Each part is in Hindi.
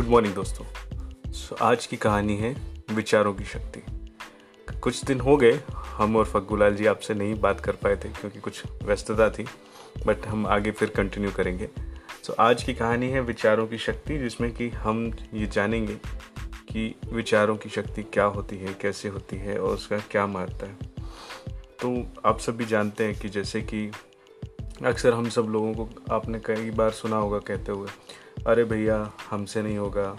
गुड मॉर्निंग दोस्तों। सो so, आज की कहानी है विचारों की शक्ति। कुछ दिन हो गए हम और फग्गूलाल जी आपसे नहीं बात कर पाए थे क्योंकि कुछ व्यस्तता थी बट हम आगे फिर कंटिन्यू करेंगे। सो so, आज की कहानी है विचारों की शक्ति जिसमें कि हम ये जानेंगे कि विचारों की शक्ति क्या होती है कैसे होती है और उसका क्या महत्व है। तो आप सब भी जानते हैं कि जैसे कि अक्सर हम सब लोगों को आपने कई बार सुना होगा कहते हुए, अरे भैया, हमसे नहीं होगा।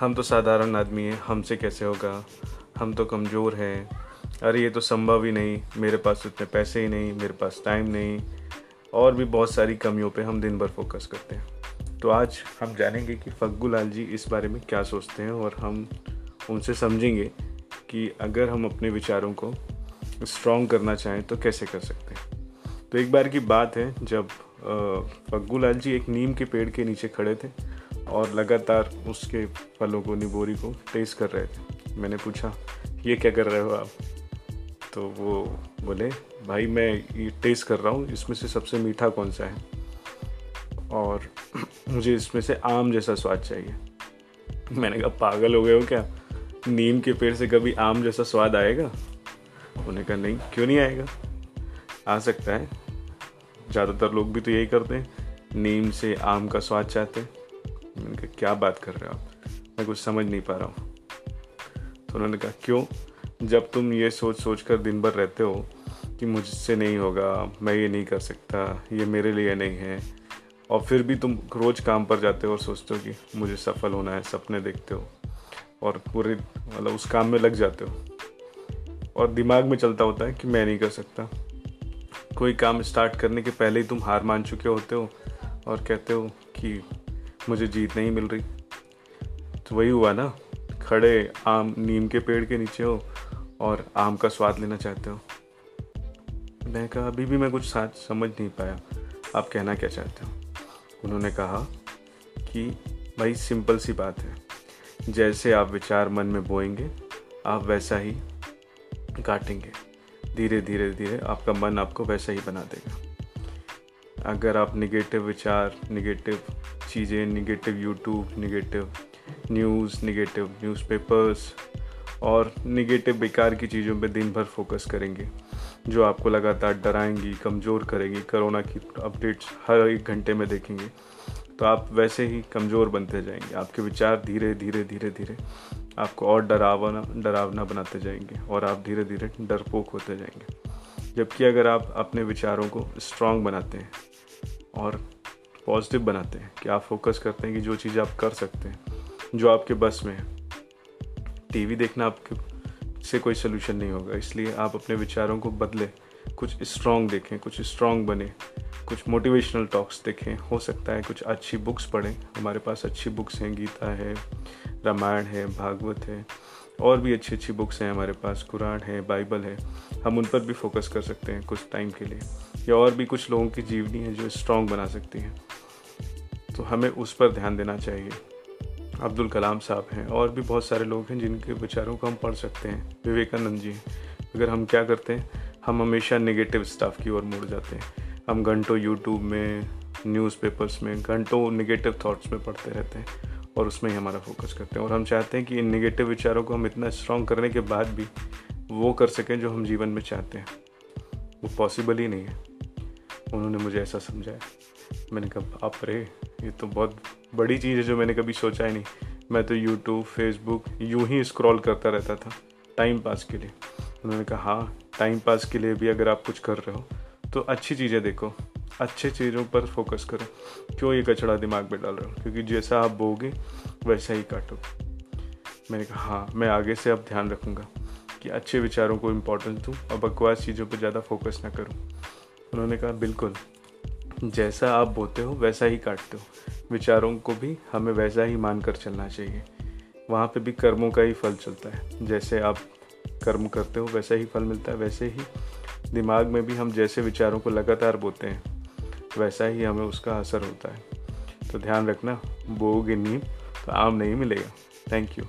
हम तो साधारण आदमी हैं, हमसे कैसे होगा? हम तो कमज़ोर हैं। अरे ये तो संभव ही नहीं, मेरे पास इतने पैसे ही नहीं, मेरे पास टाइम नहीं। और भी बहुत सारी कमियों पे हम दिन भर फोकस करते हैं। तो आज हम जानेंगे कि फग्गू लाल जी इस बारे में क्या सोचते हैं और हम उनसे समझेंगे कि अगर हम अपने विचारों को स्ट्रॉन्ग करना चाहें तो कैसे कर सकते हैं। तो एक बार की बात है, जब फग्गू लाल जी एक नीम के पेड़ के नीचे खड़े थे और लगातार उसके फलों को, निबोरी को टेस्ट कर रहे थे। मैंने पूछा, ये क्या कर रहे हो आप? तो वो बोले, भाई, मैं ये टेस्ट कर रहा हूँ, इसमें से सबसे मीठा कौन सा है? और मुझे इसमें से आम जैसा स्वाद चाहिए। मैंने कहा, पागल हो गए हो क्या? नीम के पेड़ से कभी आम जैसा स्वाद आएगा? उन्हें कहा, नहीं, क्यों नहीं आएगा? आ सकता है। ज़्यादातर लोग भी तो यही करते हैं। नीम से आम का स्वाद चाहते हैं। मैंने कहा, क्या बात कर रहे हो आप? मैं कुछ समझ नहीं पा रहा हूँ। तो उन्होंने कहा, क्यों? जब तुम ये सोच सोच कर दिन भर रहते हो कि मुझसे नहीं होगा, मैं ये नहीं कर सकता, ये मेरे लिए नहीं है, और फिर भी तुम रोज़ काम पर जाते हो और सोचते हो कि मुझे सफल होना है, सपने देखते हो, और पूरे मतलब उस काम में लग जाते हो, और दिमाग में चलता होता है कि मैं नहीं कर सकता। कोई काम स्टार्ट करने के पहले ही तुम हार मान चुके होते हो और कहते हो कि मुझे जीत नहीं मिल रही। तो वही हुआ ना, खड़े आम, नीम के पेड़ के नीचे हो और आम का स्वाद लेना चाहते हो। मैं कहा, अभी भी मैं कुछ साथ समझ नहीं पाया। आप कहना क्या चाहते हो? उन्होंने कहा कि, भाई सिंपल सी बात है। जैसे आप विचार मन में बोएँगे, आप वैसा ही काटेंगे। धीरे धीरे धीरे आपका मन आपको वैसा ही बना देगा। अगर आप निगेटिव विचार निगेटिव चीज़ें negative YouTube negative news negative newspapers और निगेटिव बेकार की चीज़ों पे दिन भर फोकस करेंगे, जो आपको लगातार डराएँगी, कमज़ोर करेंगी कोरोना की अपडेट्स हर एक घंटे में देखेंगे तो आप वैसे ही कमज़ोर बनते जाएँगे। आपके विचार धीरे धीरे धीरे धीरे आपको और डरावना डरावना बनाते जाएँगे और आप धीरे धीरे डरपोक होते जाएँगे। जबकि अगर आप अपने विचारों को स्ट्रांग बनाते हैं और पॉजिटिव बनाते हैं कि आप फोकस करते हैं कि जो चीज़ आप कर सकते हैं, जो आपके बस में है टीवी देखना आपके से कोई सोल्यूशन नहीं होगा। इसलिए आप अपने विचारों को बदले, कुछ स्ट्रांग देखें, कुछ स्ट्रांग बने कुछ मोटिवेशनल टॉक्स देखें। हो सकता है कुछ अच्छी बुक्स पढ़ें। हमारे पास अच्छी बुक्स हैं, गीता है, रामायण है, भागवत है। और भी अच्छी अच्छी बुक्स हैं हमारे पास। कुरान है, बाइबल है। हम उन पर भी फोकस कर सकते हैं कुछ टाइम के लिए। या और भी कुछ लोगों की जीवनी है जो स्ट्रॉन्ग बना सकती हैं। तो हमें उस पर ध्यान देना चाहिए। अब्दुल कलाम साहब हैं। और भी बहुत सारे लोग हैं जिनके विचारों को हम पढ़ सकते हैं। विवेकानंद जी, अगर हम क्या करते हैं? हम हमेशा नेगेटिव स्टाफ की ओर मुड़ जाते हैं। हम घंटों यूट्यूब में न्यूज़पेपर्स में, घंटों निगेटिव थॉट्स में पढ़ते रहते हैं और उसमें ही हमारा फोकस करते हैं। और हम चाहते हैं कि इन निगेटिव विचारों को हम इतना स्ट्रॉन्ग करने के बाद भी वो कर सकें जो हम जीवन में चाहते हैं। वो पॉसिबल ही नहीं है। उन्होंने मुझे ऐसा समझाया। मैंने कहा आप रे, ये तो बहुत बड़ी चीज़ है जो मैंने कभी सोचा ही नहीं। मैं तो यूट्यूब फेसबुक यूँ ही स्क्रॉल करता रहता था टाइम पास के लिए। उन्होंने कहा हाँ टाइम पास के लिए भी अगर आप कुछ कर रहे हो तो अच्छी चीज़ें देखो। अच्छे चीज़ों पर फोकस करो। क्यों ये कचड़ा दिमाग में डाल रहे हो? क्योंकि जैसा आप बोगे वैसा ही काटोगे मैंने कहा हाँ मैं आगे से अब ध्यान रखूँगा कि अच्छे विचारों को इम्पोर्टेंस दूँ और बकवास चीज़ों पर ज़्यादा फोकस ना करूँ। उन्होंने कहा, बिल्कुल। जैसा आप बोते हो, वैसा ही काटते हो। विचारों को भी हमें वैसा ही मान कर चलना चाहिए। वहाँ पे भी कर्मों का ही फल चलता है। जैसे आप कर्म करते हो, वैसा ही फल मिलता है। वैसे ही दिमाग में भी हम जैसे विचारों को लगातार बोते हैं, वैसा ही हमें उसका असर होता है। तो ध्यान रखना बोगे नीम तो आम नहीं मिलेगा। Thank you